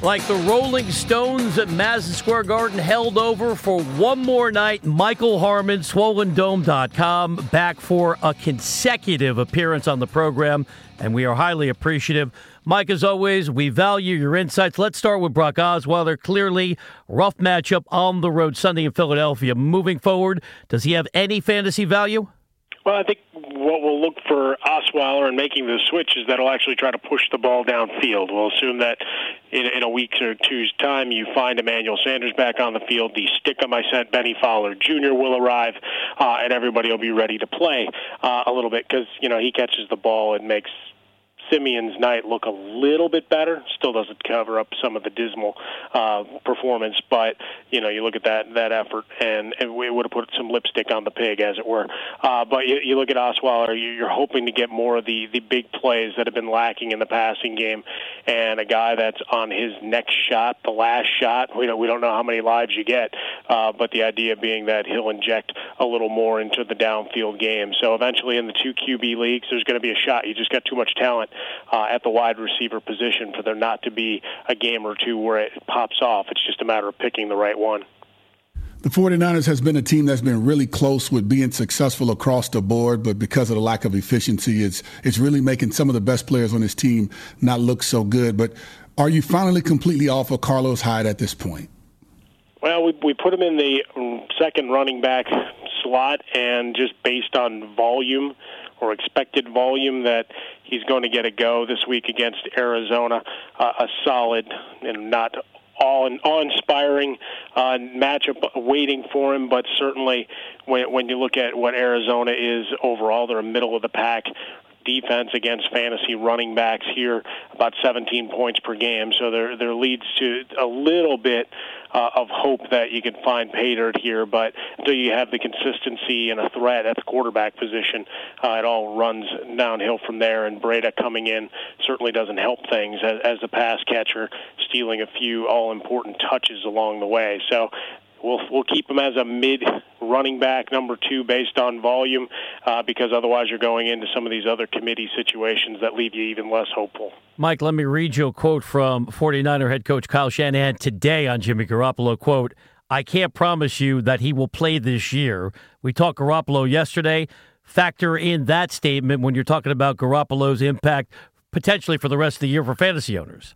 Like the Rolling Stones at Madison Square Garden held over for one more night. Michael Harmon, SwollenDome.com, back for a consecutive appearance on the program, and we are highly appreciative. Mike, as always, we value your insights. Let's start with Brock Osweiler. Clearly, rough matchup on the road Sunday in Philadelphia. Moving forward, does he have any fantasy value? Well, I think what we'll look for Osweiler and making the switch is that he'll actually try to push the ball downfield. We'll assume that in, in a week or two's time, you find Emmanuel Sanders back on the field. The stick of my set, Bennie Fowler Jr. will arrive, uh, and everybody will be ready to play uh, a little bit because you know he catches the ball and makes Siemian's night look a little bit better. Still doesn't cover up some of the dismal uh, performance, but you know you look at that that effort, and, and we would have put some lipstick on the pig, as it were. Uh, but you, you look at Osweiler, you're hoping to get more of the the big plays that have been lacking in the passing game, and a guy that's on his next shot, the last shot. We don't we don't know how many lives you get, uh, but the idea being that he'll inject a little more into the downfield game. So eventually, in the two QB leagues, there's going to be a shot. You just got too much talent uh, at the wide receiver position for there not to be a game or two where it pops off. It's just a matter of picking the right one. The 49ers has been a team that's been really close with being successful across the board, but because of the lack of efficiency, it's it's really making some of the best players on this team not look so good. But are you finally completely off of Carlos Hyde at this point? Well, we we put him in the second running back slot, and just based on volume or expected volume, that he's going to get a go this week against Arizona. Uh, a solid and not all awe-inspiring uh, matchup waiting for him, but certainly when when you look at what Arizona is overall, they're a middle of the pack defense against fantasy running backs here, about 17 points per game. So there there leads to a little bit uh, of hope that you can find pay dirt here, but until you have the consistency and a threat at the quarterback position, uh, it all runs downhill from there. And Breida coming in certainly doesn't help things as, as the pass catcher, stealing a few all important touches along the way. So we'll we'll keep him as a mid running back number two based on volume, uh, because otherwise you're going into some of these other committee situations that leave you even less hopeful. Mike, let me read you a quote from 49er head coach Kyle Shanahan today on Jimmy Garoppolo. Quote. I can't promise you that he will play this year. We talked Garoppolo yesterday. Factor in that statement when you're talking about Garoppolo's impact potentially for the rest of the year for fantasy owners.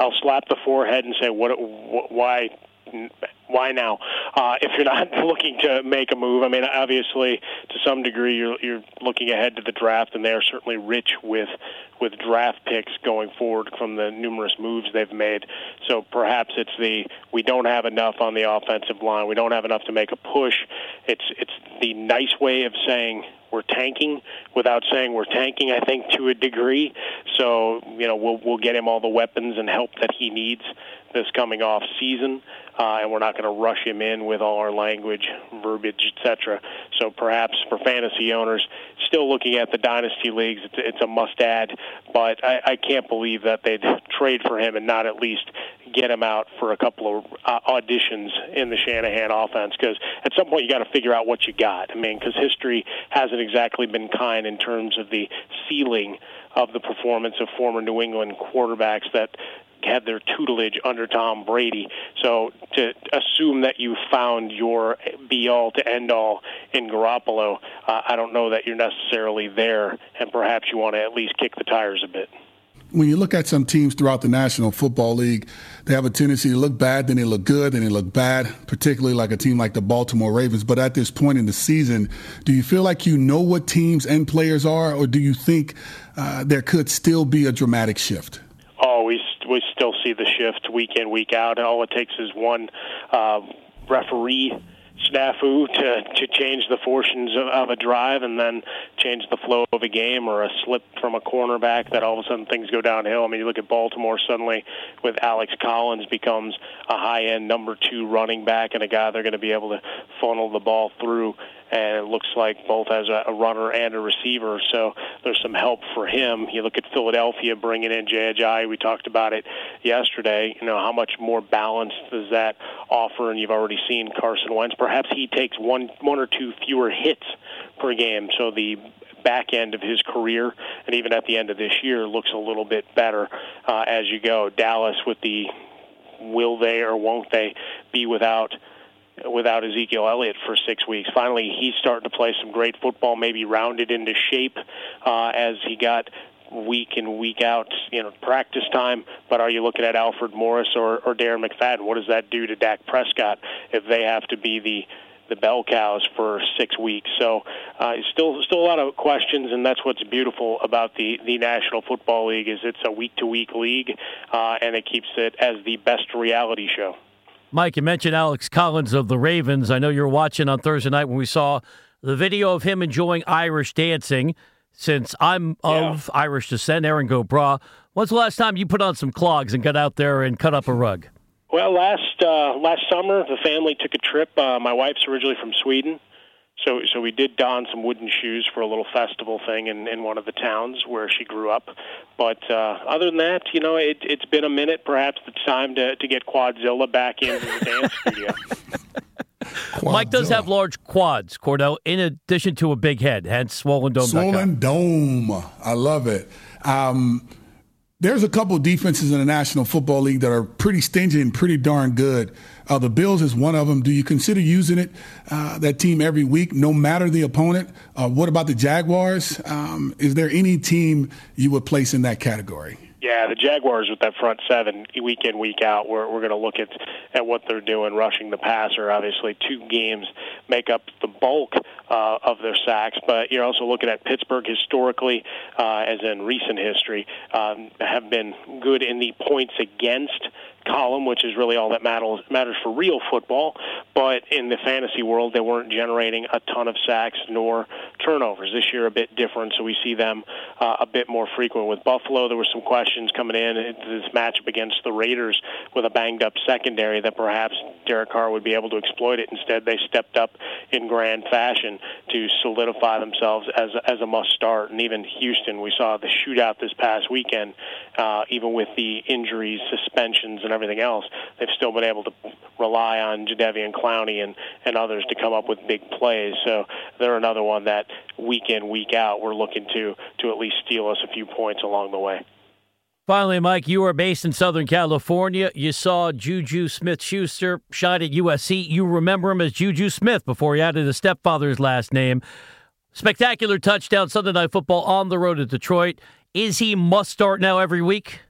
I'll slap the forehead and say, "What? Why why now? Uh, if you're not looking to make a move, I mean, obviously, to some degree, you're you're looking ahead to the draft, and they are certainly rich with with draft picks going forward from the numerous moves they've made. So perhaps it's the we don't have enough on the offensive line, we don't have enough to make a push. It's it's the nice way of saying we're tanking without saying we're tanking. I think to a degree. So you know we'll we'll get him all the weapons and help that he needs this coming off season, uh, and we're not going to rush him in with all our language, verbiage, etc. So perhaps for fantasy owners, still looking at the dynasty leagues, it's, it's a must-add. But I, I can't believe that they'd trade for him and not at least get him out for a couple of uh, auditions in the Shanahan offense because at some point you got to figure out what you got. I mean, because history hasn't exactly been kind in terms of the ceiling of the performance of former New England quarterbacks that had their tutelage under Tom Brady. So to assume that you found your be all to end all in Garoppolo, uh, I don't know that you're necessarily there, and perhaps you want to at least kick the tires a bit when you look at some teams throughout the National Football League, they have a tendency to look bad, then they look good, then they look bad, particularly like a team like the Baltimore Ravens. But at this point in the season, do you feel like you know what teams and players are, or do you think uh, there could still be a dramatic shift? We, still see the shift week in, week out. And all it takes is one uh, referee snafu to to change the fortunes of, of a drive and then change the flow of a game or a slip from a cornerback that all of a sudden things go downhill. I mean, you look at Baltimore suddenly with Alex Collins becomes a high end number two running back and a guy they're going to be able to funnel the ball through and it looks like both as a, runner and a receiver. So there's some help for him. You look at Philadelphia bringing in Jay We talked about it yesterday. You know how much more balance does that offer? And you've already seen Carson Wentz. Perhaps he takes one one or two fewer hits per game. So the back end of his career and even at the end of this year looks a little bit better uh, as you go. Dallas with the will they or won't they be without without Ezekiel Elliott for six weeks. Finally, he's starting to play some great football, maybe rounded into shape uh, as he got week in week out, you know, practice time. But are you looking at Alfred Morris or, or Darren McFadden? What does that do to Dak Prescott if they have to be the the bell cows for six weeks. So uh, still still a lot of questions, and that's what's beautiful about the the National Football League is it's a week to week league, uh, and it keeps it as the best reality show. Mike, you mentioned Alex Collins of the Ravens. I know you're watching on Thursday night when we saw the video of him enjoying Irish dancing. Since I'm of yeah. Irish descent, Erin Go Bragh, when's the last time you put on some clogs and got out there and cut up a rug? Well, last uh, last summer, the family took a trip. Uh, my wife's originally from Sweden, so so we did don some wooden shoes for a little festival thing in in one of the towns where she grew up. But uh, other than that, you know, it, it's been a minute. Perhaps it's time to to get Quadzilla back into the dance studio. Mike does have large quads, Kordell, in addition to a big head, hence swollen dome. Swollen dome. I love it. Um, there's a couple defenses in the National Football League that are pretty stingy and pretty darn good. Uh, the Bills is one of them. Do you consider using it, uh, that team every week, no matter the opponent? Uh, what about the Jaguars? Um, is there any team you would place in that category? Yeah, the Jaguars with that front seven week in week out. We're we're going to look at at what they're doing rushing the passer. Obviously, two games make up the bulk uh, of their sacks, but you're also looking at Pittsburgh historically, uh, as in recent history, um, have been good in the points against column, which is really all that matters for real football. But in the fantasy world, they weren't generating a ton of sacks nor turnovers. This year, a bit different, so we see them uh, a bit more frequent. With Buffalo, there were some questions coming in this matchup against the Raiders with a banged up secondary that perhaps Derek Carr would be able to exploit it. Instead, they stepped up in grand fashion to solidify themselves as as a must start. And even Houston, we saw the shootout this past weekend, uh, even with the injuries, suspensions, and everything else, they've still been able to rely on Jadeveon Clowney and, and others to come up with big plays. So they're another one that week in, week out, we're looking to to at least steal us a few points along the way. Finally, Mike, you are based in Southern California. You saw Juju Smith Schuster shot at USC. You remember him as Juju Smith before he added his stepfather's last name. Spectacular touchdown Sunday Night Football on the road to Detroit. Is he must start now every week?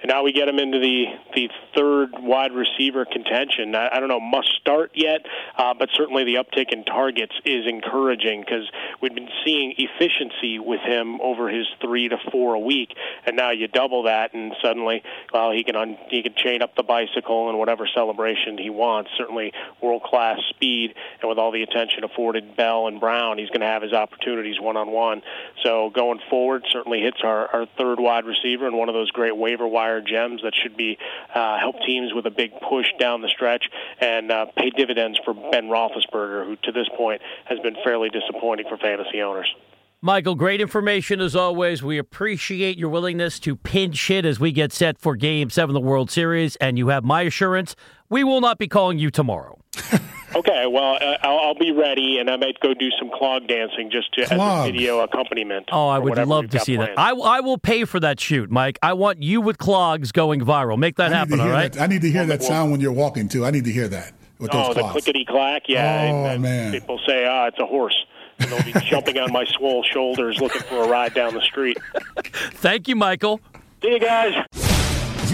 And now we get him into the the third wide receiver contention. I, I don't know, must start yet, uh, but certainly the uptick in targets is encouraging because we've been seeing efficiency with him over his three to four a week, and now you double that, and suddenly, well, he can un, he can chain up the bicycle and whatever celebration he wants. Certainly, world class speed, and with all the attention afforded Bell and Brown, he's going to have his opportunities one on one. So going forward, certainly hits our, our third wide receiver and one of those great waiver wire gems that should be uh, help teams with a big push down the stretch and uh, pay dividends for Ben Roethlisberger, who to this point has been fairly disappointing for fantasy owners. Michael, great information as always. We appreciate your willingness to pinch hit as we get set for Game 7 of the World Series, and you have my assurance we will not be calling you tomorrow. okay, well, uh, I'll, I'll, be ready, and I might go do some clog dancing just to, as a video accompaniment. Oh, I would love to see planned. that. I, I will pay for that shoot, Mike. I want you with clogs going viral. Make that happen, all right? That. I need to hear well, that sound when you're walking, too. I need to hear that. With oh, those the clickety clack, yeah. Oh, and, and man. People say, ah, oh, it's a horse and they'll be jumping on my swole shoulders looking for a ride down the street. Thank you, Michael. See you guys.